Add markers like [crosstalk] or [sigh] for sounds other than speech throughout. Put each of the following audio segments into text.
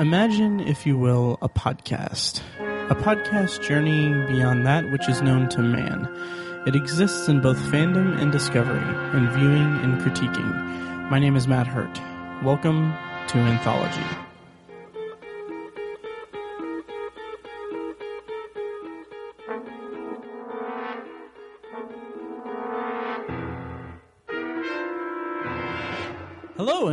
Imagine, if you will, a podcast. A podcast journeying beyond that which is known to man. It exists in both fandom and discovery, in viewing and critiquing. My name is Matt Hurt. Welcome to Anthology.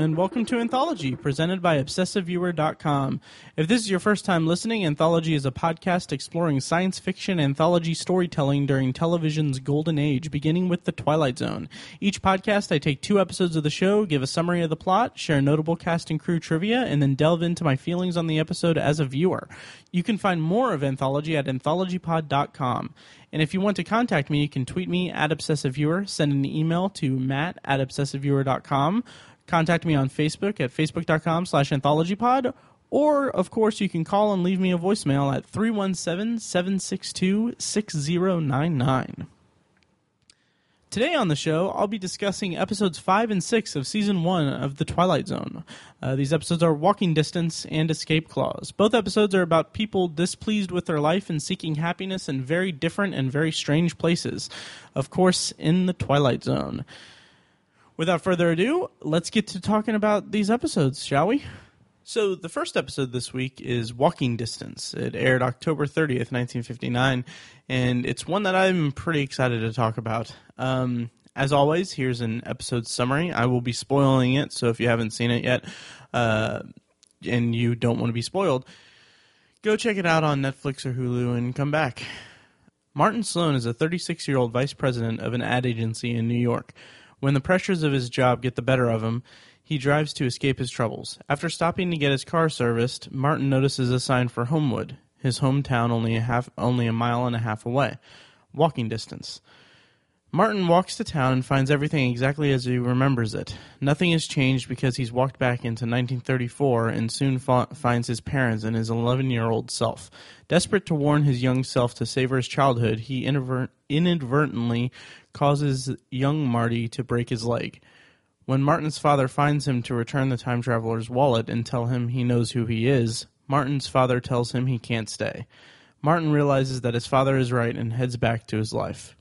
And welcome to Anthology, presented by ObsessiveViewer.com. If this is your first time listening, Anthology is a podcast exploring science fiction anthology storytelling during television's golden age, beginning with The Twilight Zone. Each podcast, I take two episodes of the show, give a summary of the plot, share notable cast and crew trivia, and then delve into my feelings on the episode as a viewer. You can find more of Anthology at anthologypod.com. And if you want to contact me, you can tweet me at ObsessiveViewer, send an email to matt at ObsessiveViewer.com, contact me on Facebook at facebook.com slash anthologypod, or, of course, you can call and leave me a voicemail at 317 762 6099. Today on the show, I'll be discussing episodes 5 and 6 of season 1 of The Twilight Zone. Uh, these episodes are Walking Distance and Escape Clause. Both episodes are about people displeased with their life and seeking happiness in very different and very strange places. Of course, in The Twilight Zone. Without further ado, let's get to talking about these episodes, shall we? So, the first episode this week is Walking Distance. It aired October 30th, 1959, and it's one that I'm pretty excited to talk about. Um, as always, here's an episode summary. I will be spoiling it, so if you haven't seen it yet uh, and you don't want to be spoiled, go check it out on Netflix or Hulu and come back. Martin Sloan is a 36 year old vice president of an ad agency in New York. When the pressures of his job get the better of him, he drives to escape his troubles. After stopping to get his car serviced, Martin notices a sign for Homewood, his hometown only a half only a mile and a half away, walking distance. Martin walks to town and finds everything exactly as he remembers it. Nothing has changed because he's walked back into 1934 and soon fa- finds his parents and his 11 year old self. Desperate to warn his young self to savor his childhood, he inadvert- inadvertently causes young Marty to break his leg. When Martin's father finds him to return the time traveler's wallet and tell him he knows who he is, Martin's father tells him he can't stay. Martin realizes that his father is right and heads back to his life.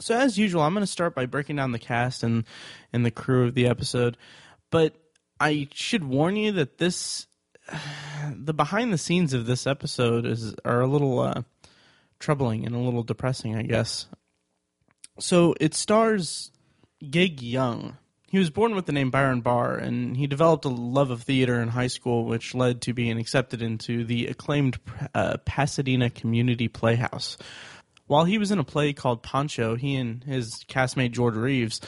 So as usual, I'm going to start by breaking down the cast and and the crew of the episode, but I should warn you that this [sighs] the behind the scenes of this episode is are a little uh, troubling and a little depressing, I guess. So it stars Gig Young. He was born with the name Byron Barr, and he developed a love of theater in high school, which led to being accepted into the acclaimed uh, Pasadena Community Playhouse. While he was in a play called Pancho, he and his castmate George Reeves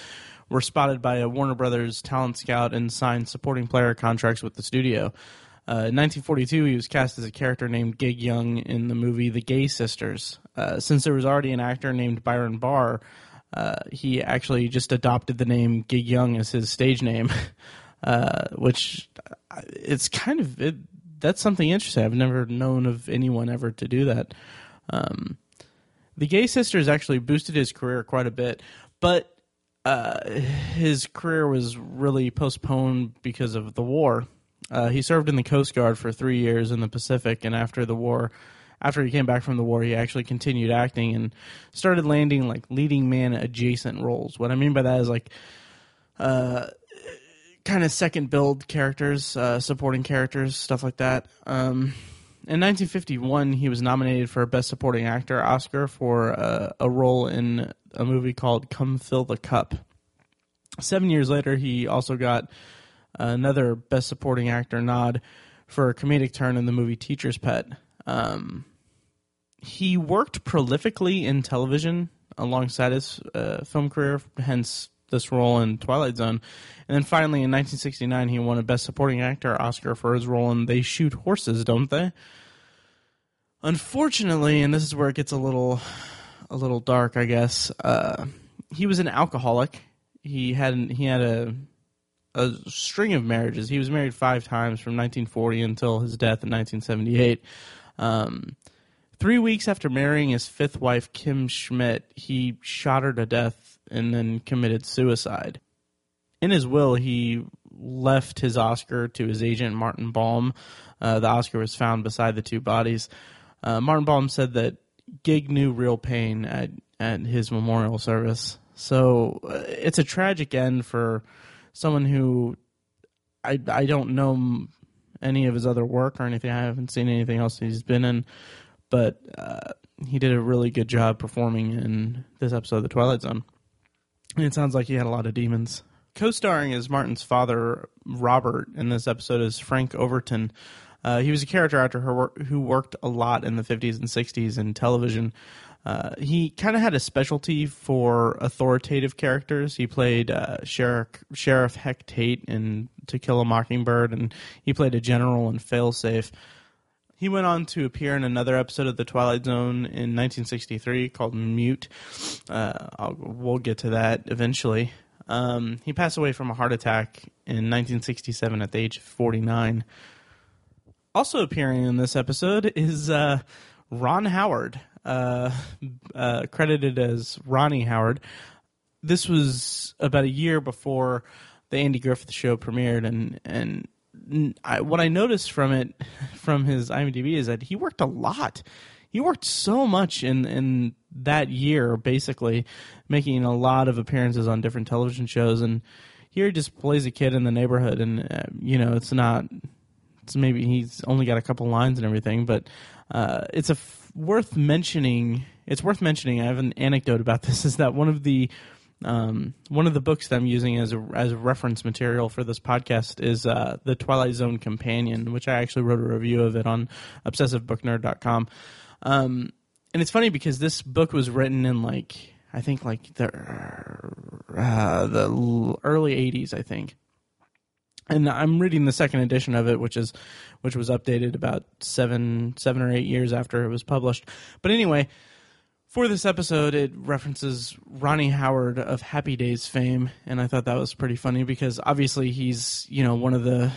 were spotted by a Warner Brothers talent scout and signed supporting player contracts with the studio. Uh, in 1942, he was cast as a character named Gig Young in the movie The Gay Sisters. Uh, since there was already an actor named Byron Barr, uh, he actually just adopted the name Gig Young as his stage name, [laughs] uh, which uh, it's kind of it, that's something interesting. I've never known of anyone ever to do that. Um, the Gay Sisters actually boosted his career quite a bit, but uh, his career was really postponed because of the war. Uh, he served in the Coast Guard for three years in the Pacific, and after the war, after he came back from the war, he actually continued acting and started landing like leading man adjacent roles. What I mean by that is like uh, kind of second build characters, uh, supporting characters, stuff like that. Um, in 1951, he was nominated for Best Supporting Actor Oscar for uh, a role in a movie called Come Fill the Cup. Seven years later, he also got another Best Supporting Actor nod for a comedic turn in the movie Teacher's Pet. Um, he worked prolifically in television alongside his uh, film career, hence this role in Twilight Zone. And then finally, in 1969, he won a Best Supporting Actor Oscar for his role in They Shoot Horses, Don't They? Unfortunately, and this is where it gets a little, a little dark, I guess. Uh, he was an alcoholic. He had he had a a string of marriages. He was married five times from 1940 until his death in 1978. Um, three weeks after marrying his fifth wife, Kim Schmidt, he shot her to death and then committed suicide. In his will, he left his Oscar to his agent Martin Baum. Uh, the Oscar was found beside the two bodies. Uh, Martin Baum said that Gig knew real pain at at his memorial service. So uh, it's a tragic end for someone who I I don't know any of his other work or anything. I haven't seen anything else he's been in, but uh, he did a really good job performing in this episode of The Twilight Zone. And it sounds like he had a lot of demons. Co-starring as Martin's father, Robert, in this episode is Frank Overton. Uh, he was a character actor who worked a lot in the 50s and 60s in television. Uh, he kind of had a specialty for authoritative characters. He played uh, Sheriff Sheriff Heck Tate in To Kill a Mockingbird, and he played a general in Failsafe. He went on to appear in another episode of The Twilight Zone in 1963 called Mute. Uh, we'll get to that eventually. Um, he passed away from a heart attack in 1967 at the age of 49. Also appearing in this episode is uh, Ron Howard uh, uh, credited as Ronnie Howard. This was about a year before the Andy Griffith Show premiered, and and I, what I noticed from it, [laughs] from his IMDb, is that he worked a lot. He worked so much in in that year, basically making a lot of appearances on different television shows, and here he just plays a kid in the neighborhood, and uh, you know it's not. It's maybe he's only got a couple lines and everything, but uh, it's a f- worth mentioning. It's worth mentioning. I have an anecdote about [laughs] this. Is that one of the um, one of the books that I'm using as a, as reference material for this podcast is uh, the Twilight Zone Companion, which I actually wrote a review of it on obsessivebooknerd.com. Um, and it's funny because this book was written in like I think like the uh, the early '80s, I think and I'm reading the second edition of it, which is which was updated about seven seven or eight years after it was published. But anyway, for this episode, it references Ronnie Howard of Happy Days fame, and I thought that was pretty funny because obviously he's you know one of the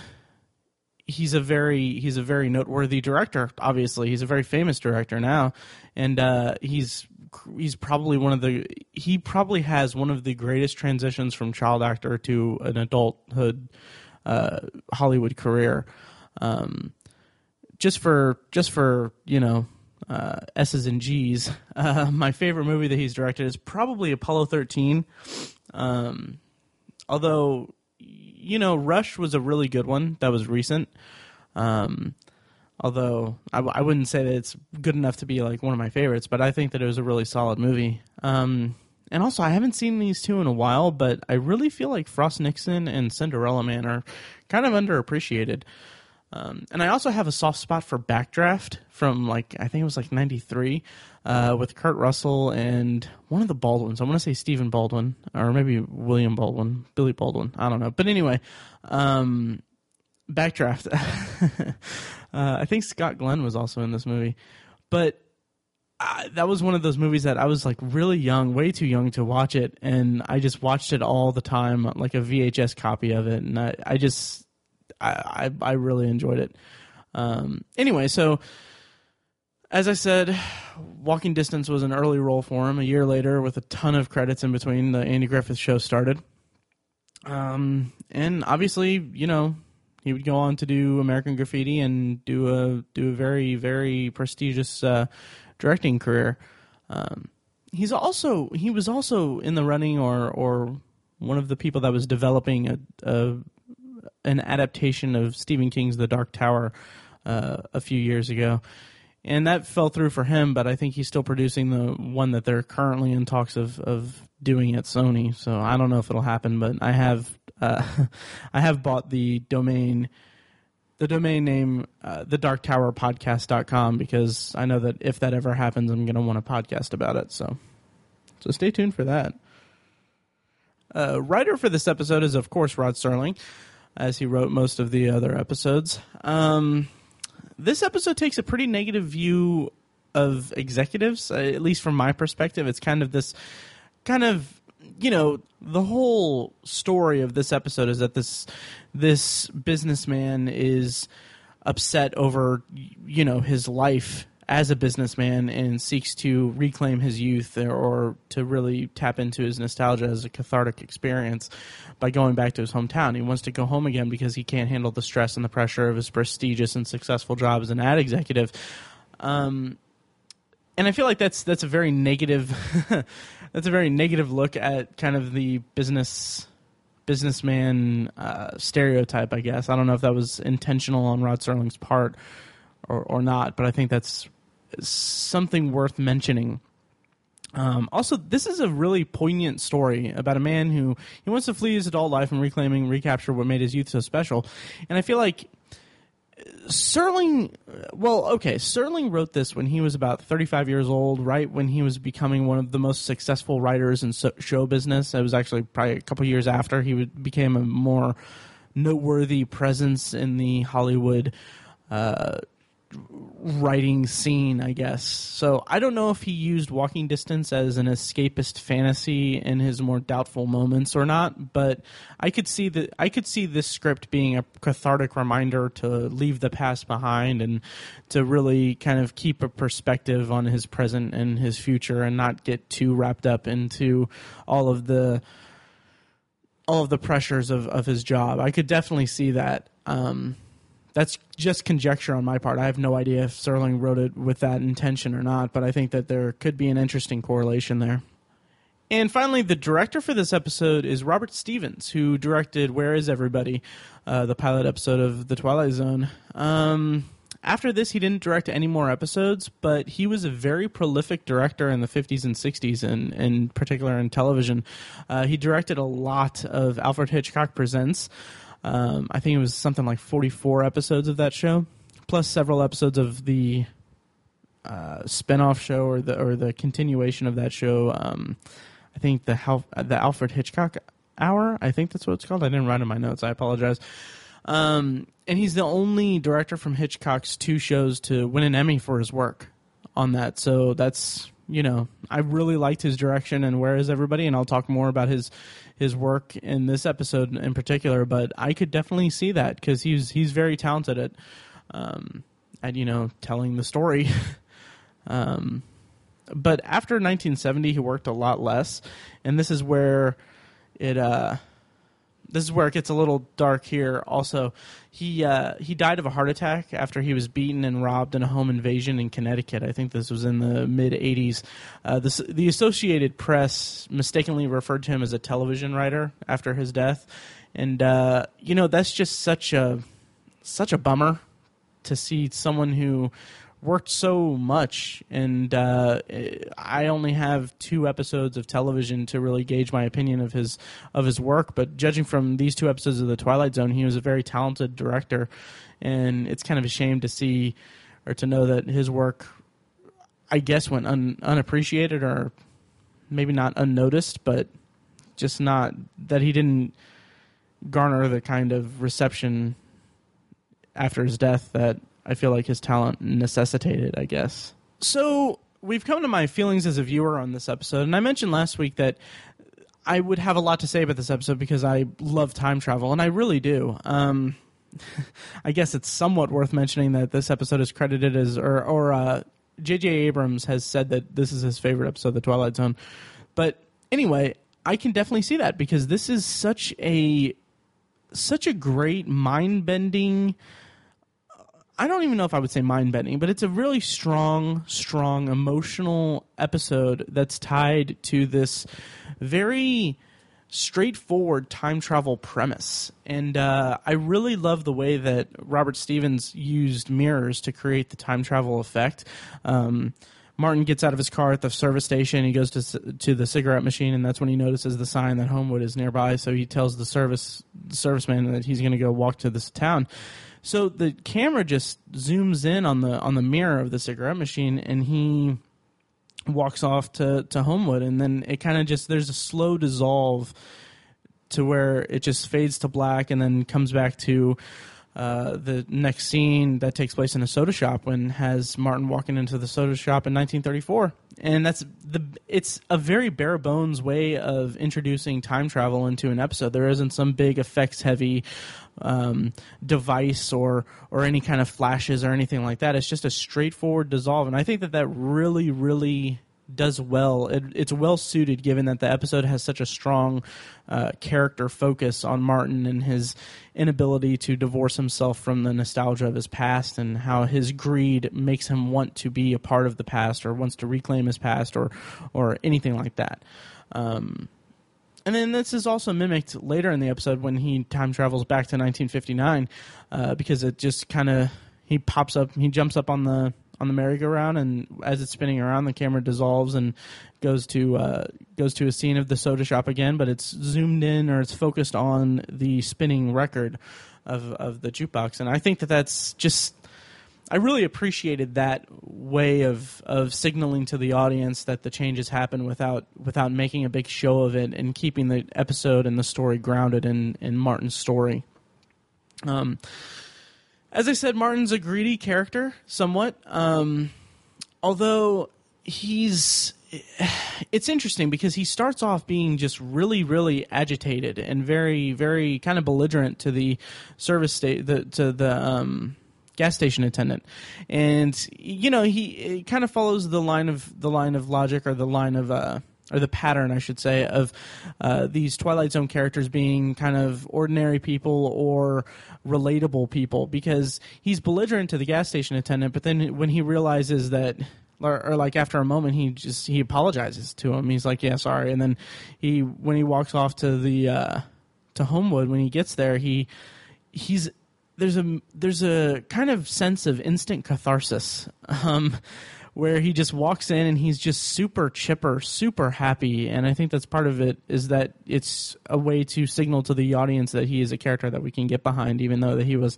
he's a very he's a very noteworthy director. Obviously, he's a very famous director now, and uh, he's he's probably one of the he probably has one of the greatest transitions from child actor to an adulthood uh, Hollywood career. Um, just for just for you know uh, S's and G's, [laughs] uh, my favorite movie that he's directed is probably Apollo 13. Um, although you know Rush was a really good one that was recent. Um, although I wouldn't say that it's good enough to be like one of my favorites, but I think that it was a really solid movie. Um, and also, I haven't seen these two in a while, but I really feel like Frost Nixon and Cinderella Man are kind of underappreciated. Um, and I also have a soft spot for Backdraft from like I think it was like '93 uh, with Kurt Russell and one of the Baldwins. I want to say Stephen Baldwin or maybe William Baldwin, Billy Baldwin. I don't know, but anyway, um, Backdraft. [laughs] uh, I think Scott Glenn was also in this movie, but I, that was one of those movies that I was like really young, way too young to watch it, and I just watched it all the time, like a VHS copy of it, and I, I just, I, I, I really enjoyed it. Um, anyway, so as I said, Walking Distance was an early role for him. A year later, with a ton of credits in between, the Andy Griffith Show started. Um, and obviously, you know, he would go on to do American Graffiti and do a do a very very prestigious uh, directing career. Um, he's also he was also in the running or or one of the people that was developing a, a an adaptation of Stephen King's The Dark Tower uh, a few years ago, and that fell through for him. But I think he's still producing the one that they're currently in talks of of doing at Sony. So I don't know if it'll happen, but I have uh, [laughs] I have bought the domain the domain name uh, the dark tower podcast.com because i know that if that ever happens i'm going to want a podcast about it so. So stay tuned for that. Uh, writer for this episode is of course Rod Serling as he wrote most of the other episodes. Um, this episode takes a pretty negative view of executives uh, at least from my perspective. It's kind of this kind of you know, the whole story of this episode is that this this businessman is upset over you know his life as a businessman and seeks to reclaim his youth or, to really tap into his nostalgia as a cathartic experience by going back to his hometown. He wants to go home again because he can't handle the stress and the pressure of his prestigious and successful job as an ad executive. Um, and I feel like that's that's a very negative [laughs] that's a very negative look at kind of the business businessman uh, stereotype. I guess I don't know if that was intentional on Rod Serling's part or or not, but I think that's something worth mentioning. Um, also, this is a really poignant story about a man who he wants to flee his adult life and reclaiming, recapture what made his youth so special. And I feel like Serling, well, okay, Serling wrote this when he was about 35 years old, right when he was becoming one of the most successful writers in show business. It was actually probably a couple years after he became a more noteworthy presence in the Hollywood uh, writing scene, I guess. So I don't know if he used Walking Distance as an escapist fantasy in his more doubtful moments or not, but I could see that I could see this script being a cathartic reminder to leave the past behind and to really kind of keep a perspective on his present and his future and not get too wrapped up into all of the all of the pressures of, of his job. I could definitely see that. Um, that's just conjecture on my part. I have no idea if Serling wrote it with that intention or not, but I think that there could be an interesting correlation there. And finally, the director for this episode is Robert Stevens, who directed Where Is Everybody, uh, the pilot episode of The Twilight Zone. Um, after this, he didn't direct any more episodes, but he was a very prolific director in the 50s and 60s, and in particular in television. Uh, he directed a lot of Alfred Hitchcock Presents. Um, I think it was something like 44 episodes of that show, plus several episodes of the uh, spin-off show or the or the continuation of that show. Um, I think the Hal- the Alfred Hitchcock Hour. I think that's what it's called. I didn't write in my notes. I apologize. Um, and he's the only director from Hitchcock's two shows to win an Emmy for his work on that. So that's you know I really liked his direction and where is everybody, and I'll talk more about his his work in this episode in particular, but I could definitely see that because he's he's very talented at um, at you know telling the story. [laughs] um, but after 1970, he worked a lot less, and this is where it uh, this is where it gets a little dark here. Also, he uh, he died of a heart attack after he was beaten and robbed in a home invasion in Connecticut. I think this was in the mid '80s. Uh, the, the Associated Press mistakenly referred to him as a television writer after his death, and uh, you know that's just such a such a bummer to see someone who worked so much, and uh, I only have two episodes of television to really gauge my opinion of his of his work. But judging from these two episodes of The Twilight Zone, he was a very talented director, and it's kind of a shame to see or to know that his work, I guess, went un, unappreciated or maybe not unnoticed, but just not that he didn't garner the kind of reception after his death that I feel like his talent necessitated, I guess. So we've come to my feelings as a viewer on this episode, and I mentioned last week that I would have a lot to say about this episode because I love time travel, and I really do. Um, [laughs] I guess it's somewhat worth mentioning that this episode is credited as, or, or uh, J.J. Abrams has said that this is his favorite episode of The Twilight Zone. But anyway, I can definitely see that because this is such a such a great mind bending I don't even know if I would say mind bending, but it's a really strong, strong emotional episode that's tied to this very straightforward time travel premise. And uh, I really love the way that Robert Stevens used mirrors to create the time travel effect. Um, Martin gets out of his car at the service station. He goes to to the cigarette machine, and that's when he notices the sign that Homewood is nearby. So he tells the service the serviceman that he's going to go walk to this town. So the camera just zooms in on the on the mirror of the cigarette machine, and he walks off to to Homewood, and then it kind of just there's a slow dissolve to where it just fades to black, and then comes back to uh, the next scene that takes place in a soda shop when has Martin walking into the soda shop in 1934, and that's the it's a very bare bones way of introducing time travel into an episode. There isn't some big effects heavy um, device or or any kind of flashes or anything like that. It's just a straightforward dissolve, and I think that that really really does well. It, it's well suited given that the episode has such a strong uh, character focus on Martin and his inability to divorce himself from the nostalgia of his past and how his greed makes him want to be a part of the past or wants to reclaim his past or or anything like that. Um, and then this is also mimicked later in the episode when he time travels back to 1959 uh, because it just kind of he pops up he jumps up on the on the merry-go-round, and as it's spinning around, the camera dissolves and goes to uh, goes to a scene of the soda shop again, but it's zoomed in or it's focused on the spinning record of of the jukebox, and I think that that's just. I really appreciated that way of, of signaling to the audience that the changes happen without without making a big show of it and keeping the episode and the story grounded in, in Martin's story. Um, as I said, Martin's a greedy character, somewhat. Um, although he's, it's interesting because he starts off being just really, really agitated and very, very kind of belligerent to the service state, the to the um, gas station attendant, and you know he kind of follows the line of the line of logic or the line of. Uh, or the pattern, I should say, of uh, these Twilight Zone characters being kind of ordinary people or relatable people because he's belligerent to the gas station attendant, but then when he realizes that. Or, or, like after a moment, he just he apologizes to him. He's like, "Yeah, sorry." And then he, when he walks off to the uh, to Homewood, when he gets there, he he's there's a there's a kind of sense of instant catharsis. [laughs] Um, where he just walks in and he's just super chipper, super happy. And I think that's part of it is that it's a way to signal to the audience that he is a character that we can get behind, even though that he was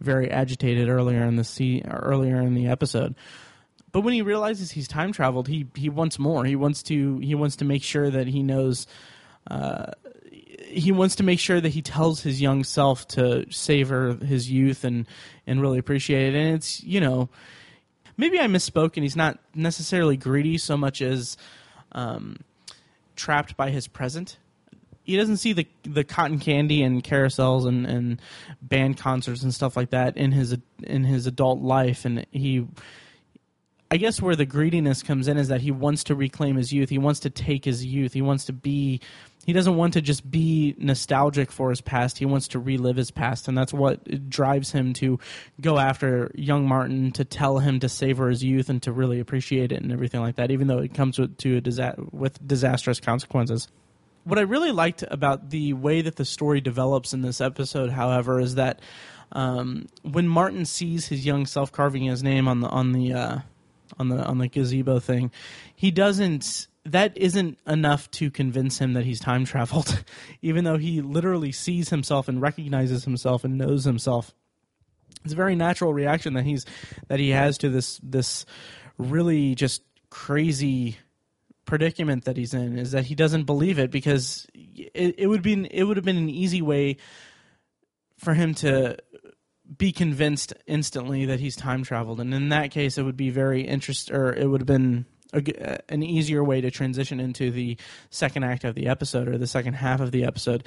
very agitated earlier in the earlier in the episode. But when he realizes he's time traveled, he he wants more. He wants to he wants to make sure that he knows. Uh, he wants to make sure that he tells his young self to savor his youth and and really appreciate it. And it's you know maybe I misspoke, and he's not necessarily greedy so much as um, trapped by his present. He doesn't see the the cotton candy and carousels and, and band concerts and stuff like that in his in his adult life, and he. I guess where the greediness comes in is that he wants to reclaim his youth. He wants to take his youth. He wants to be he doesn't want to just be nostalgic for his past. He wants to relive his past, and that's what drives him to go after young Martin to tell him to savor his youth and to really appreciate it and everything like that. Even though it comes with to a disa- with disastrous consequences. What I really liked about the way that the story develops in this episode, however, is that um, when Martin sees his young self carving his name on the on the uh, on the on the gazebo thing, he doesn't that isn't enough to convince him that he's time traveled, [laughs] even though he literally sees himself and recognizes himself and knows himself. It's a very natural reaction that he's that he has to this this really just crazy predicament that he's in is that he doesn't believe it because it, it would be it would have been an easy way for him to be convinced instantly that he's time traveled and in that case it would be very interest or it would have been a, an easier way to transition into the second act of the episode or the second half of the episode.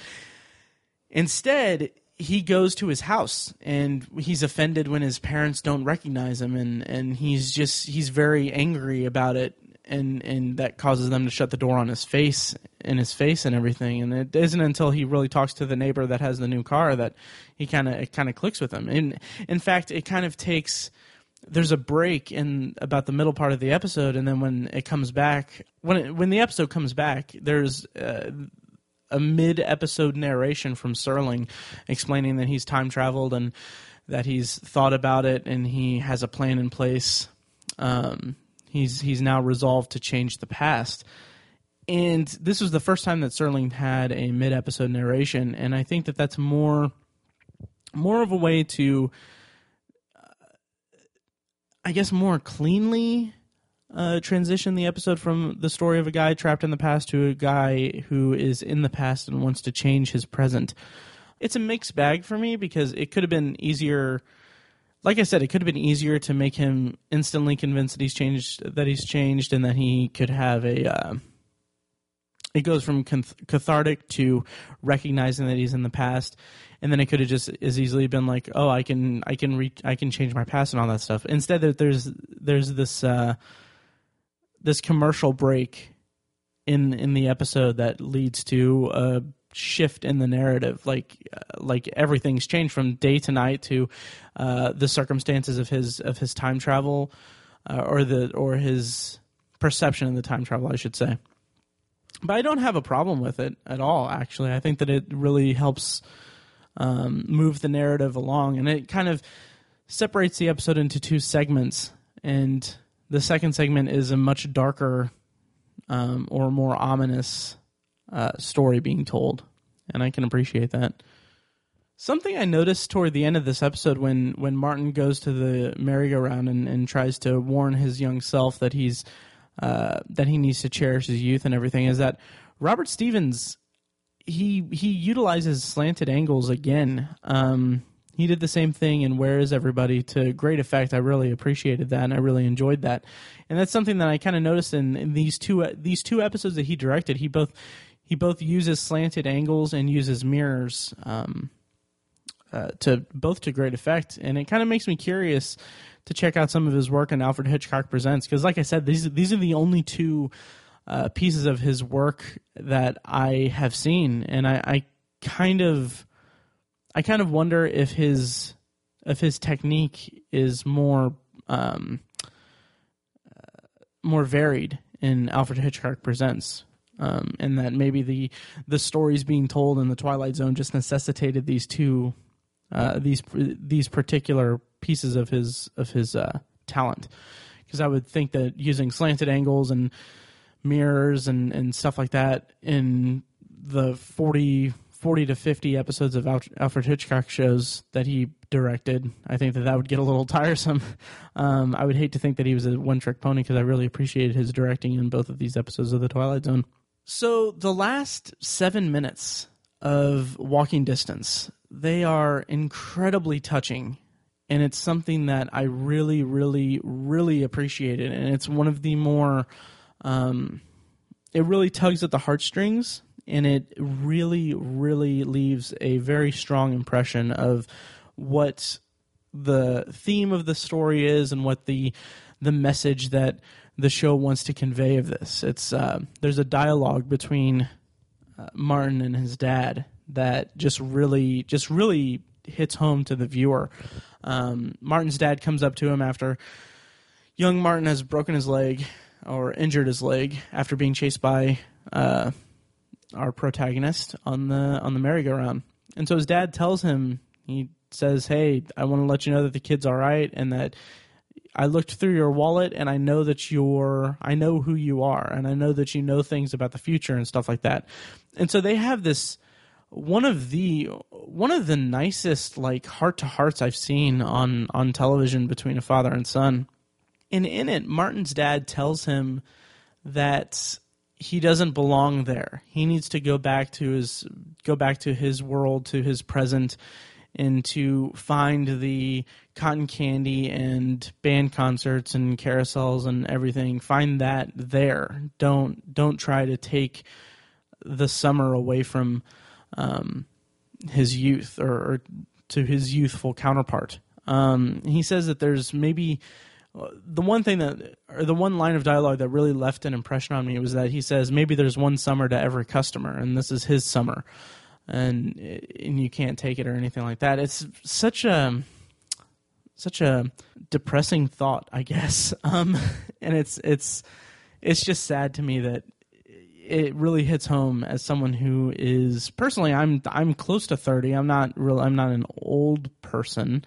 Instead, he goes to his house and he's offended when his parents don't recognize him and, and he's just he's very angry about it and and that causes them to shut the door on his face in his face and everything and it isn't until he really talks to the neighbor that has the new car that he kind of it kind of clicks with him and in fact it kind of takes there's a break in about the middle part of the episode, and then when it comes back, when it, when the episode comes back, there's uh, a mid episode narration from Serling explaining that he's time traveled and that he's thought about it and he has a plan in place. Um, he's he's now resolved to change the past. And this was the first time that Serling had a mid episode narration, and I think that that's more more of a way to I guess, more cleanly uh, transition the episode from the story of a guy trapped in the past to a guy who is in the past and wants to change his present. it's a mixed bag for me because it could have been easier. Like I said, it could have been easier to make him instantly convinced that he's changed, that he's changed, and that he could have a. Uh, it goes from cathartic to recognizing that he's in the past, and then it could have just as easily been like, oh, I can, I can, re- I can change my past and all that stuff. Instead, there's there's this uh, this commercial break in in the episode that leads to a shift in the narrative. Like uh, like everything's changed from day to night to uh, the circumstances of his of his time travel uh, or the or his perception of the time travel I should say but I don't have a problem with it at all actually. I think that it really helps um, move the narrative along. And it kind of separates the episode into two segments. And the second segment is a much darker um, or more ominous uh, story being told, and I can appreciate that. Something I noticed toward the end of this episode when when Martin goes to the merry-go-round and, and tries to warn his young self that he's uh, that he needs to cherish his youth and everything is that Robert Stevens he he utilizes slanted angles again. Um, he did the same thing in Where Is Everybody to great effect. I really appreciated that and I really enjoyed that. And that's something that I kind of noticed in, in these two these two episodes that he directed. He both he both uses slanted angles and uses mirrors um, uh, to both to great effect. And it kind of makes me curious to check out some of his work on Alfred Hitchcock Presents because, like I said, these these are the only two uh, pieces of his work that I have seen, and I, I kind of I kind of wonder if his if his technique is more um, uh, more varied in Alfred Hitchcock Presents, um, and that maybe the the stories being told in the Twilight Zone just necessitated these two uh, these these particular pieces of his of his uh, talent. Because I would think that using slanted angles and mirrors and, and stuff like that in the 40 40 to 50 episodes of Alfred Hitchcock shows that he directed. I think that that would get a little [laughs] tiresome. Um, I would hate to think that he was a one trick pony because I really appreciated his directing in both of these episodes of The Twilight Zone. So, the last seven minutes of Walking Distance, they are incredibly touching. And it's something that I really, really, really appreciated. And it's one of the more, um, it really tugs at the heartstrings and it really, really leaves a very strong impression of what the theme of the story is and what the the message that the show wants to convey of this. It's uh, there's a dialogue between uh, Martin and his dad that just really, just really hits home to the viewer. Um, Martin's dad comes up to him after young Martin has broken his leg or injured his leg after being chased by uh, our protagonist on the on the merry-go-round. And so his dad tells him, he says, "Hey, I want to let you know that the kid's all right, and that I looked through your wallet, and I know that you're, I know who you are, and I know that you know things about the future and stuff like that." And so they have this one of the one of the nicest like heart to hearts I've seen on on television between a father and son. And in it, Martin's dad tells him that he doesn't belong there. He needs to go back to his go back to his world, to his present, and to find the cotton candy and band concerts and carousels and everything. Find that there. Don't don't try to take the summer away from um, his youth or, or, to his youthful counterpart. Um, he says that there's maybe the one thing that or the one line of dialogue that really left an impression on me was that he says maybe there's one summer to every customer and this is his summer. And and you can't take it or anything like that. It's such a such a depressing thought i guess. [laughs] Um and it's it's it's just sad to me that it really hits home as someone who is personally i'm i'm close to 30 i'm not real i'm not an old person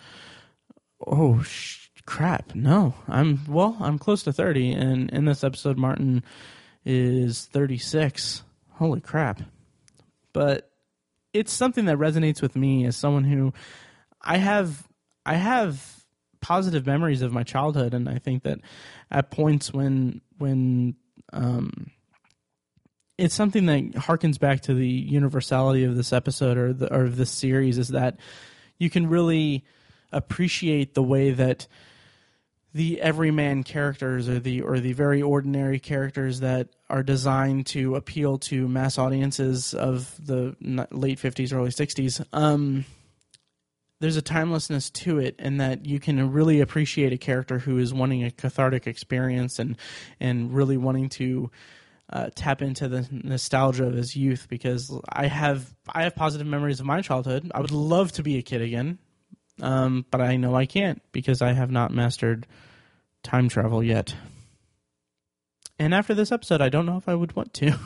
oh sh- crap. No, I'm well. I'm close to thirty, and in this episode, Martin is thirty six. Holy crap! But it's something that resonates with me as someone who I have. I have positive memories of my childhood, and I think that at points when when um, it's something that harkens back to the universality of this episode or the or of this series is that you can really appreciate the way that the everyman characters or the or the very ordinary characters that are designed to appeal to mass audiences of the late 50s early 60s um, there's a timelessness to it and that you can really appreciate a character who is wanting a cathartic experience and and really wanting to uh, tap into the nostalgia of his youth because I have I have positive memories of my childhood. I would love to be a kid again, um, but I know I can't because I have not mastered time travel yet. And after this episode, I don't know if I would want to.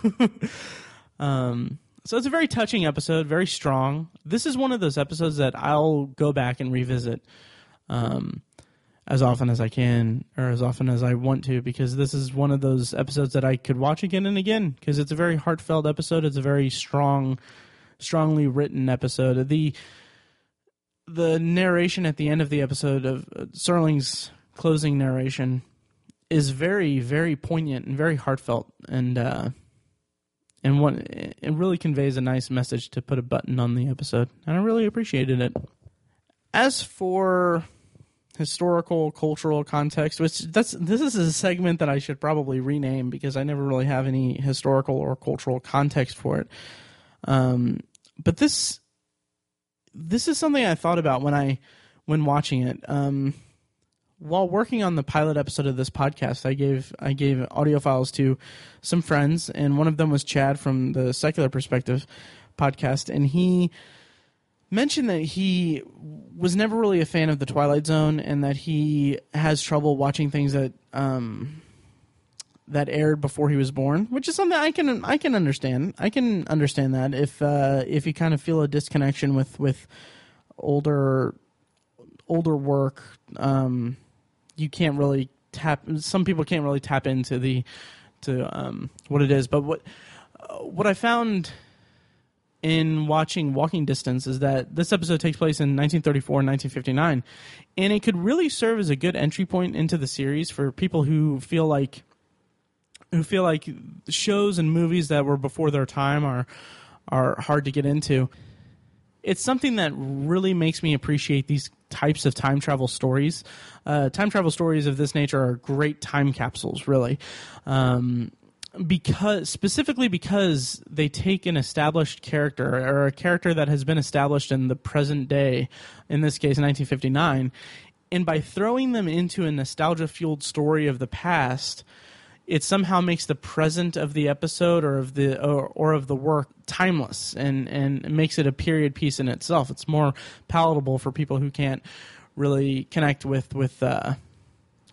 [laughs] um, so it's a very touching episode, very strong. This is one of those episodes that I'll go back and revisit um, as often as I can, or as often as I want to, because this is one of those episodes that I could watch again and again because it's a very heartfelt episode. It's a very strong, strongly written episode. The the narration at the end of the episode of uh, Serling's closing narration is very, very poignant and very heartfelt, and uh, and what it really conveys a nice message to put a button on the episode, and I really appreciated it. As for historical cultural context which that's this is a segment that I should probably rename because I never really have any historical or cultural context for it. Um, but this this is something I thought about when I when watching it. Um, while working on the pilot episode of this podcast, I gave I gave audio files to some friends, and one of them was Chad from the Secular Perspective podcast, and he mentioned that he was never really a fan of the Twilight Zone, and that he has trouble watching things that um, that aired before he was born, which is something I can I can understand. I can understand that if uh, if you kind of feel a disconnection with with older older work. Um, you can't really tap. Some people can't really tap into the to um, what it is. But what uh, what I found in watching Walking Distance is that this episode takes place in 1934 and 1959, and it could really serve as a good entry point into the series for people who feel like who feel like shows and movies that were before their time are are hard to get into. It's something that really makes me appreciate these types of time travel stories. Uh, time travel stories of this nature are great time capsules, really. Um, because specifically because they take an established character or a character that has been established in the present day, in this case 1959, and by throwing them into a nostalgia fueled story of the past, it somehow makes the present of the episode or of the or, or, of the work timeless and and makes it a period piece in itself. It's more palatable for people who can't really connect with with uh,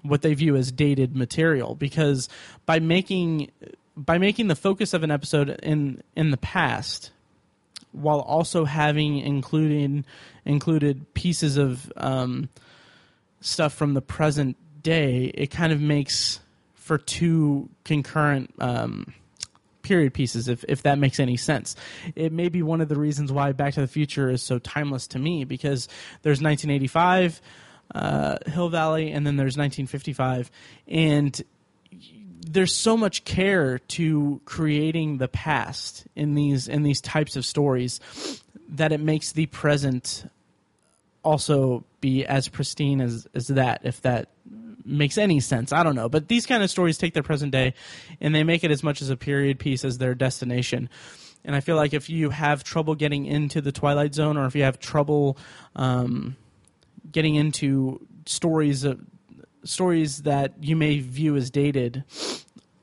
what they view as dated material because by making by making the focus of an episode in in the past while also having including included pieces of um, stuff from the present day, it kind of makes for two concurrent um, period pieces, if, if that makes any sense. It may be one of the reasons why Back to the Future is so timeless to me because there's 1985, uh, Hill Valley, and then there's 1955. And there's so much care to creating the past in these in these types of stories that it makes the present also be as pristine as, as that if that makes any sense. I don't know, but these kind of stories take their present day and they make it as much as a period piece as their destination. And I feel like if you have trouble getting into the Twilight Zone, or if you have trouble um, getting into stories of, stories that you may view as dated,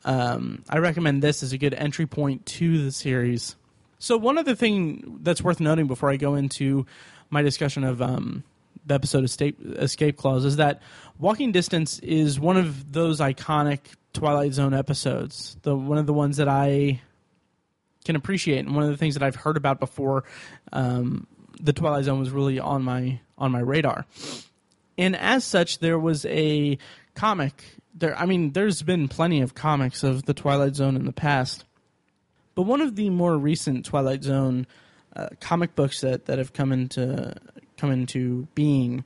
um, I recommend this as a good entry point to the series. So one other thing that's worth noting before I go into my discussion of um, the episode escape escape clause is that walking distance is one of those iconic twilight zone episodes the one of the ones that i can appreciate and one of the things that i've heard about before um, the twilight zone was really on my on my radar and as such there was a comic there i mean there's been plenty of comics of the twilight zone in the past but one of the more recent twilight zone uh, comic books that, that have come into come into being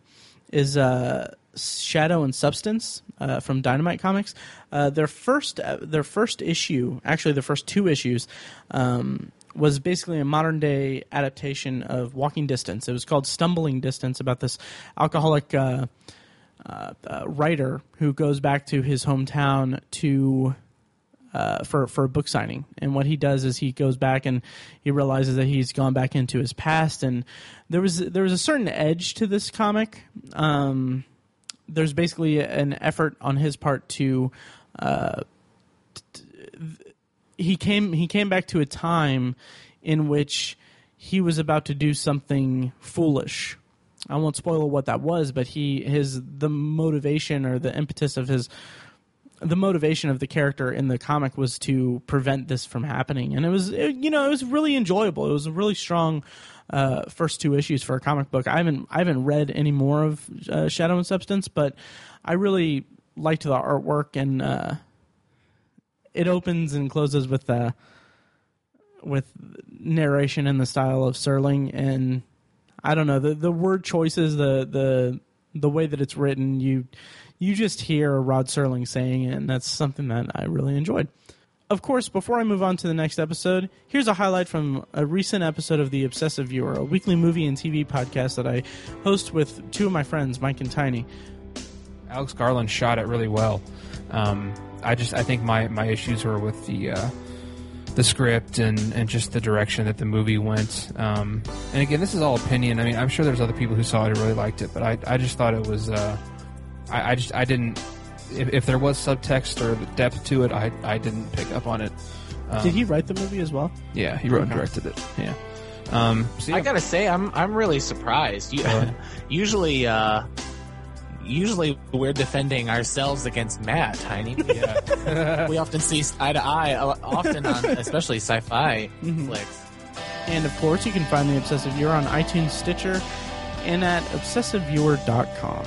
is uh, Shadow and Substance uh, from Dynamite Comics. Uh, their first uh, their first issue, actually the first two issues, um, was basically a modern day adaptation of Walking Distance. It was called Stumbling Distance about this alcoholic uh, uh, uh, writer who goes back to his hometown to uh, for for a book signing. And what he does is he goes back and he realizes that he's gone back into his past. And there was there was a certain edge to this comic. Um, there's basically an effort on his part to. Uh, t- he came he came back to a time in which he was about to do something foolish. I won't spoil what that was, but he his the motivation or the impetus of his the motivation of the character in the comic was to prevent this from happening, and it was it, you know it was really enjoyable. It was a really strong uh, first two issues for a comic book. I haven't I haven't read any more of uh, Shadow and Substance, but I really liked the artwork and uh, it opens and closes with uh, with narration in the style of Serling, and I don't know the the word choices, the the the way that it's written, you you just hear Rod Serling saying it, and that's something that I really enjoyed. Of course, before I move on to the next episode, here's a highlight from a recent episode of The Obsessive Viewer, a weekly movie and TV podcast that I host with two of my friends, Mike and Tiny. Alex Garland shot it really well. Um, I just I think my, my issues were with the uh, the script and, and just the direction that the movie went. Um, and again, this is all opinion. I mean, I'm sure there's other people who saw it who really liked it, but I, I just thought it was uh, I, I just I didn't if, if there was subtext or depth to it, I I didn't pick up on it. Um, Did he write the movie as well? Yeah, he wrote and directed it. Yeah. Um, so yeah. I gotta say, I'm I'm really surprised. You, [laughs] usually, uh, usually we're defending ourselves against Matt, Tiny. [laughs] Yeah. [laughs] we often see eye to eye, often on [laughs] especially sci-fi mm-hmm. flicks. And of course, you can find the Obsessive Viewer on iTunes, Stitcher, and at obsessiveviewer.com.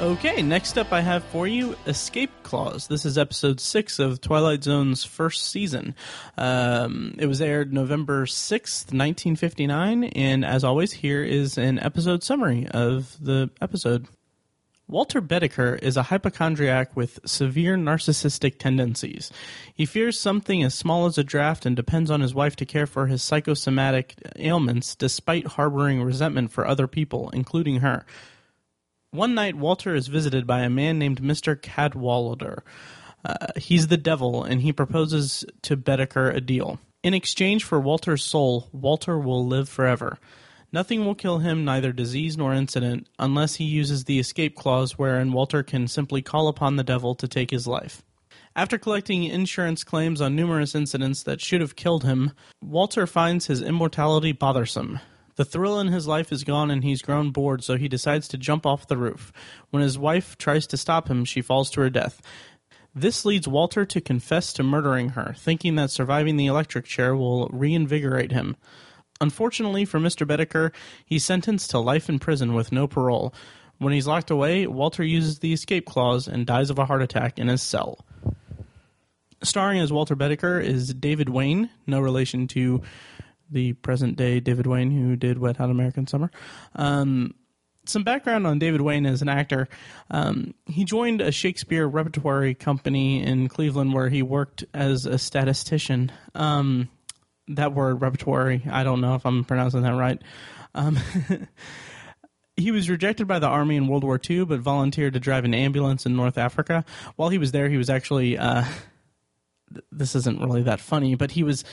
Okay, next up I have for you Escape Clause. This is episode six of Twilight Zone's first season. Um, it was aired November 6th, 1959, and as always, here is an episode summary of the episode. Walter Bedecker is a hypochondriac with severe narcissistic tendencies. He fears something as small as a draft and depends on his wife to care for his psychosomatic ailments despite harboring resentment for other people, including her. One night, Walter is visited by a man named Mr. Cadwallader. Uh, he's the devil, and he proposes to Bedecker a deal. In exchange for Walter's soul, Walter will live forever. Nothing will kill him, neither disease nor incident, unless he uses the escape clause wherein Walter can simply call upon the devil to take his life. After collecting insurance claims on numerous incidents that should have killed him, Walter finds his immortality bothersome. The thrill in his life is gone and he's grown bored, so he decides to jump off the roof. When his wife tries to stop him, she falls to her death. This leads Walter to confess to murdering her, thinking that surviving the electric chair will reinvigorate him. Unfortunately for Mr. Bedecker, he's sentenced to life in prison with no parole. When he's locked away, Walter uses the escape clause and dies of a heart attack in his cell. Starring as Walter Bedecker is David Wayne, no relation to the present day David Wayne who did Wet Hot American Summer. Um, some background on David Wayne as an actor. Um, he joined a Shakespeare repertory company in Cleveland where he worked as a statistician. Um, that word repertory, I don't know if I'm pronouncing that right. Um, [laughs] he was rejected by the army in World War II, but volunteered to drive an ambulance in North Africa. While he was there, he was actually. Uh, [laughs] this isn't really that funny, but he was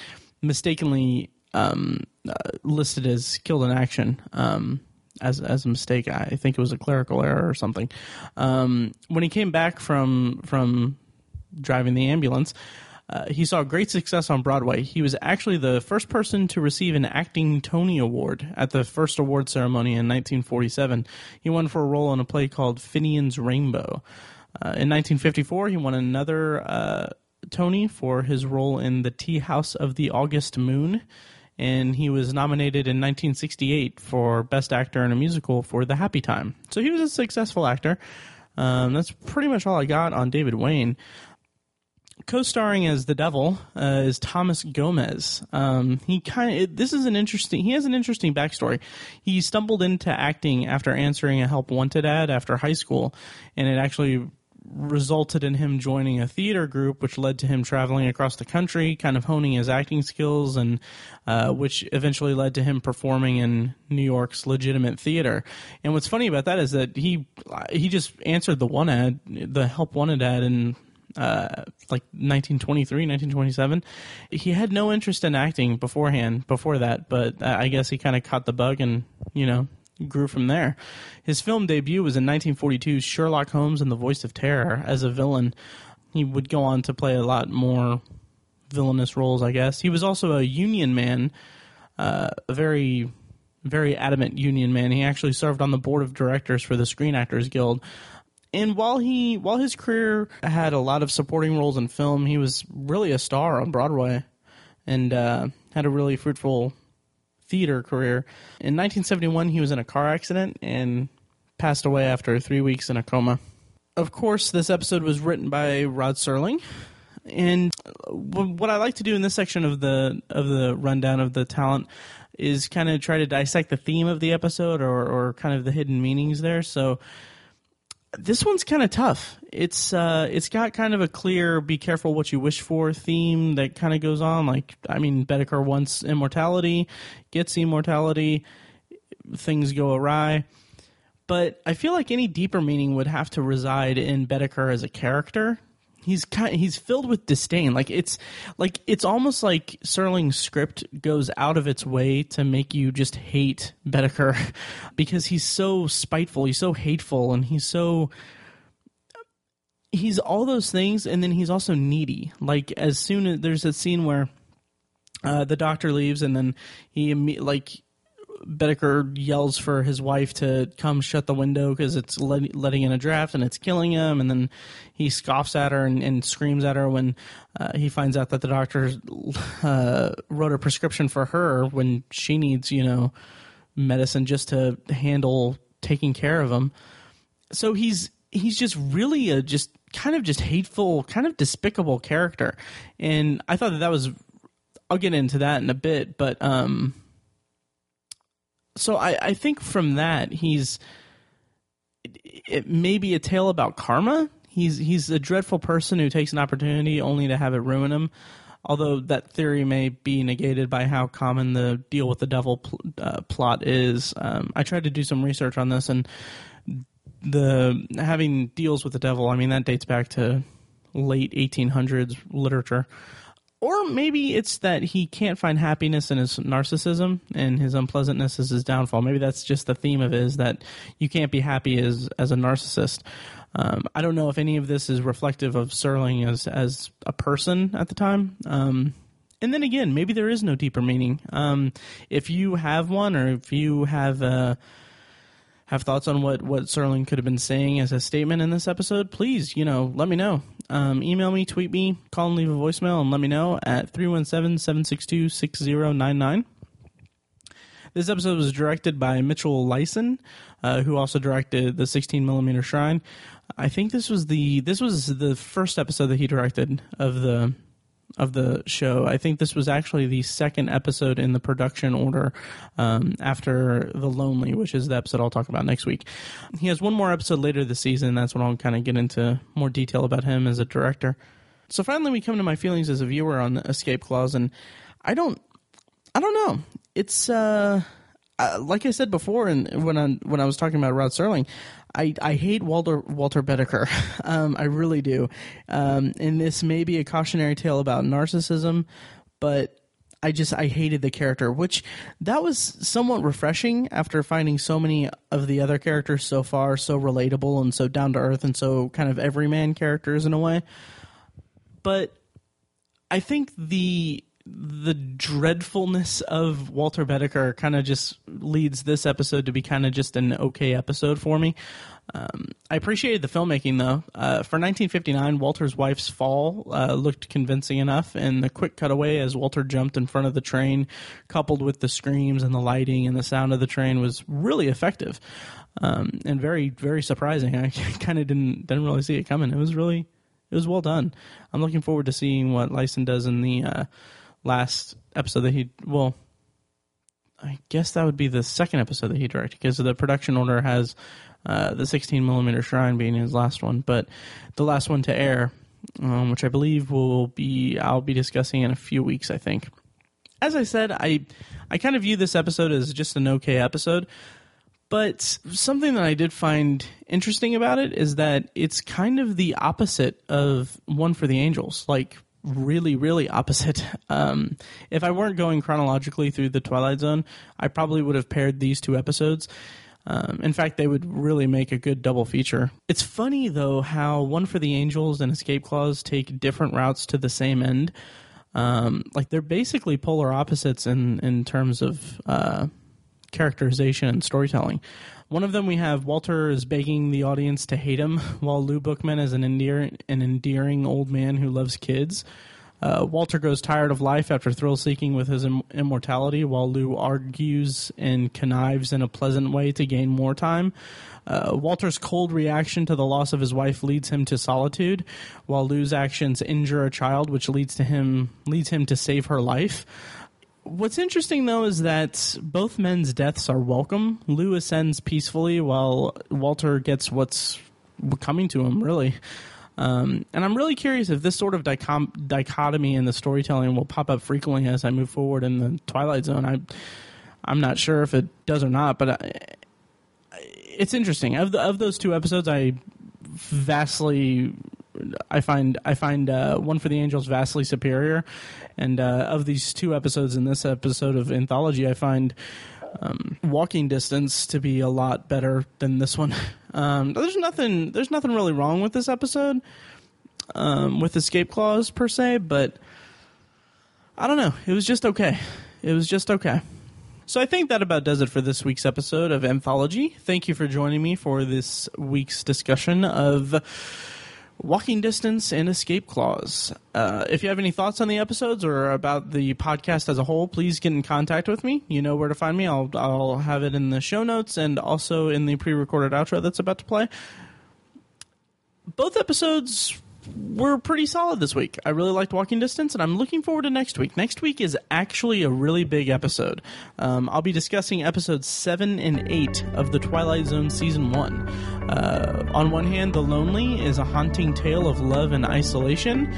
mistakenly um, uh, listed as killed in action um, as as a mistake. I think it was a clerical error or something. Um, when he came back from from driving the ambulance. Uh, he saw great success on Broadway. He was actually the first person to receive an acting Tony Award at the first award ceremony in 1947. He won for a role in a play called Finian's Rainbow. Uh, in 1954, he won another uh, Tony for his role in The Tea House of the August Moon and he was nominated in 1968 for Best Actor in a Musical for The Happy Time. So he was a successful actor. Um, that's pretty much all I got on David Wayne. co-starring as the devil uh, is Thomas Gomez. Um, he kind of this is an interesting. He has an interesting backstory. He stumbled into acting after answering a help wanted ad after high school, and it actually resulted in him joining a theater group, which led to him traveling across the country, kind of honing his acting skills, and uh, which eventually led to him performing in New York's legitimate theater. And what's funny about that is that he he just answered the one ad, the help wanted ad, in uh, like 1923, 1927. He had no interest in acting beforehand, before that, but I guess he kind of caught the bug and, you know, grew from there. His film debut was in 1942's Sherlock Holmes and the Voice of Terror as a villain. He would go on to play a lot more villainous roles, I guess. He was also a union man, uh, a very, very adamant union man. He actually served on the board of directors for the Screen Actors Guild. And while he, while his career had a lot of supporting roles in film, he was really a star on Broadway, and uh, had a really fruitful theater career. In 1971, he was in a car accident and passed away after three weeks in a coma. Of course, this episode was written by Rod Serling. And uh, what I like to do in this section of the of the rundown of the talent is kind of try to dissect the theme of the episode or, or kind of the hidden meanings there. So this one's kind of tough. It's uh, it's got kind of a clear "be careful what you wish for" theme that kind of goes on. Like, I mean, Bedecker wants immortality, gets immortality, things go awry. But I feel like any deeper meaning would have to reside in Bedecker as a character he's kind he's filled with disdain. Like it's like it's almost like Serling's script goes out of its way to make you just hate Bedecker [laughs] because he's so spiteful he's so hateful and he's so he's all those things and then he's also needy. Like as soon as there's a scene where uh, the doctor leaves and then he like Bedecker yells for his wife to come shut the window because it's let, letting in a draft and it's killing him. And then he scoffs at her and, and screams at her when uh, he finds out that the doctor [laughs] uh, wrote a prescription for her when she needs, you know, medicine just to handle taking care of him. So he's he's just really a just kind of just hateful, kind of despicable character. And I thought that that was. I'll get into that in a bit, but um, so I, I think from that he's it, it may be a tale about karma. He's he's a dreadful person who takes an opportunity only to have it ruin him. Although that theory may be negated by how common the deal with the devil pl- uh, plot is. Um, I tried to do some research on this, and the having deals with the devil. I mean that dates back to late 1800s literature or maybe it's that he can't find happiness in his narcissism and his unpleasantness is his downfall. Maybe that's just the theme of it is that you can't be happy as as a narcissist. Um, I don't know if any of this is reflective of Serling as as a person at the time. Um, and then again, maybe there is no deeper meaning. Um, if you have one, or if you have uh, have thoughts on what what Serling could have been saying as a statement in this episode, please, you know, let me know. Um, email me, tweet me, call and leave a voicemail, and let me know at 317 762 6099. This episode was directed by Mitchell Leisen, uh, who also directed the 16 millimeter Shrine. I think this was the this was the first episode that he directed of the of the show. I think this was actually the second episode in the production order um, after The Lonely, which is the episode I'll talk about next week. He has one more episode later this season. That's when I'll kind of get into more detail about him as a director. So finally, we come to my feelings as a viewer on Escape Clause, and I don't, I don't know. It's uh, uh like I said before, and when I when I was talking about Rod Serling, I, I hate Walter Walter Bedecker. [laughs] Um, I really do. Um, and this may be a cautionary tale about narcissism, but I just I hated the character, which that was somewhat refreshing after finding so many of the other characters so far so relatable and so down to earth and so kind of everyman characters in a way. But I think the the dreadfulness of Walter Bedecker kind of just leads this episode to be kind of just an okay episode for me. Um, I appreciated the filmmaking though. Uh, for 1959, Walter's wife's fall uh, looked convincing enough, and the quick cutaway as Walter jumped in front of the train, coupled with the screams and the lighting and the sound of the train, was really effective um, and very, very surprising. [laughs] I kind of didn't didn't really see it coming. It was really it was well done. I'm looking forward to seeing what Leisen does in the uh, last episode that he well. I guess that would be the second episode that he directed because the production order has uh, the 16 millimeter Shrine being his last one, but the last one to air, um, which I believe will be I'll be discussing in a few weeks. I think. As I said, I I kind of view this episode as just an okay episode. But something that I did find interesting about it is that it's kind of the opposite of One for the Angels. Like, really, really opposite. [laughs] Um, if I weren't going chronologically through the Twilight Zone, I probably would have paired these two episodes. Um, in fact, they would really make a good double feature. It's funny, though, how One for the Angels and Escape Clause take different routes to the same end. Um, like, they're basically polar opposites in, in terms of. Uh, characterization and storytelling. One of them we have Walter is begging the audience to hate him, [laughs] while Lou Bookman is an endearing, an endearing old man who loves kids. Uh, Walter grows tired of life after thrill seeking with his Im- immortality, while Lou argues and connives in a pleasant way to gain more time. Uh, Walter's cold reaction to the loss of his wife leads him to solitude, while Lou's actions injure a child, which leads to him leads him to save her life. What's interesting though is that both men's deaths are welcome. Lou ascends peacefully while Walter gets what's coming to him, really. Um, and I'm really curious if this sort of dicom- dichotomy in the storytelling will pop up frequently as I move forward in the Twilight Zone. I, I'm not sure if it does or not, but I, it's interesting. Of the, of those two episodes, I vastly I find I find uh, one for the Angels vastly superior, and uh, of these two episodes in this episode of anthology, I find um, Walking Distance to be a lot better than this one. [laughs] Um, there's nothing there's nothing really wrong with this episode um, with Escape Clause per se, but I don't know. It was just okay. It was just okay. So I think that about does it for this week's episode of Anthology. Thank you for joining me for this week's discussion of Walking Distance and Escape Clause. Uh, if you have any thoughts on the episodes or about the podcast as a whole, please get in contact with me. You know where to find me. I'll I'll have it in the show notes and also in the pre-recorded outro that's about to play. Both episodes were pretty solid this week. I really liked Walking Distance, and I'm looking forward to next week. Next week is actually a really big episode. Um, I'll be discussing episodes 7 and 8 of The Twilight Zone Season 1. Uh, on one hand, The Lonely is a haunting tale of love and isolation.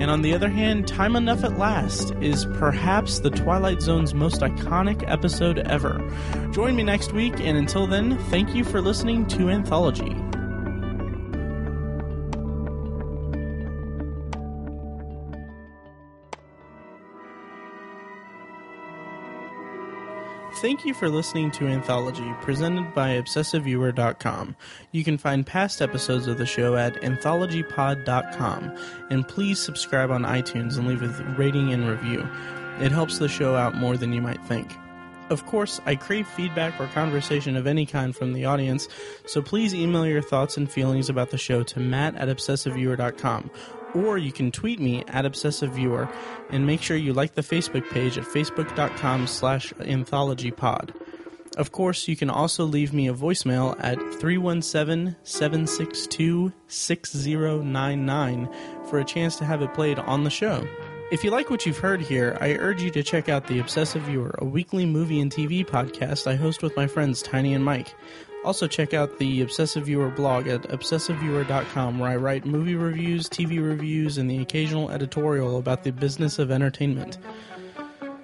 And on the other hand, Time Enough at Last is perhaps the Twilight Zone's most iconic episode ever. Join me next week, and until then, thank you for listening to Anthology. Thank you for listening to Anthology, presented by ObsessiveViewer.com. You can find past episodes of the show at AnthologyPod.com, and please subscribe on iTunes and leave a rating and review. It helps the show out more than you might think. Of course, I crave feedback or conversation of any kind from the audience, so please email your thoughts and feelings about the show to matt at obsessiveviewer.com or you can tweet me at obsessiveviewer and make sure you like the facebook page at facebook.com slash anthologypod of course you can also leave me a voicemail at 317-762-6099 for a chance to have it played on the show if you like what you've heard here, I urge you to check out The Obsessive Viewer, a weekly movie and TV podcast I host with my friends Tiny and Mike. Also, check out the Obsessive Viewer blog at obsessiveviewer.com, where I write movie reviews, TV reviews, and the occasional editorial about the business of entertainment.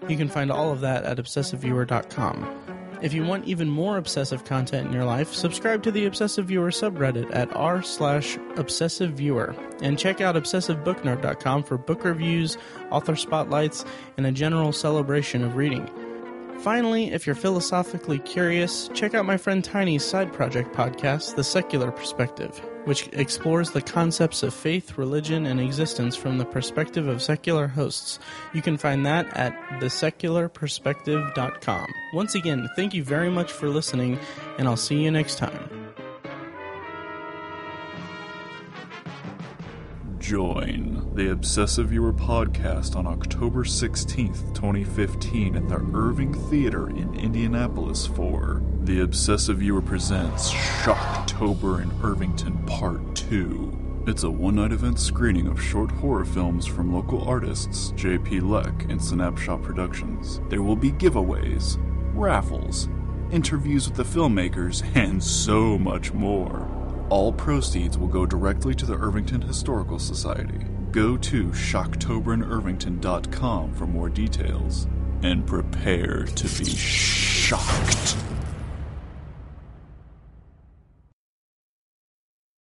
You can find all of that at obsessiveviewer.com. If you want even more obsessive content in your life, subscribe to the Obsessive Viewer subreddit at r slash obsessive viewer, and check out obsessivebooknerd.com for book reviews, author spotlights, and a general celebration of reading. Finally, if you're philosophically curious, check out my friend Tiny's side project podcast, The Secular Perspective, which explores the concepts of faith, religion, and existence from the perspective of secular hosts. You can find that at thesecularperspective.com. Once again, thank you very much for listening, and I'll see you next time. Join the Obsessive Viewer podcast on October 16th, 2015 at the Irving Theater in Indianapolis for The Obsessive Viewer Presents Shocktober in Irvington Part 2. It's a one night event screening of short horror films from local artists JP Leck and Snapshot Productions. There will be giveaways, raffles, interviews with the filmmakers, and so much more. All proceeds will go directly to the Irvington Historical Society. Go to shocktoberandirvington.com for more details and prepare to be shocked.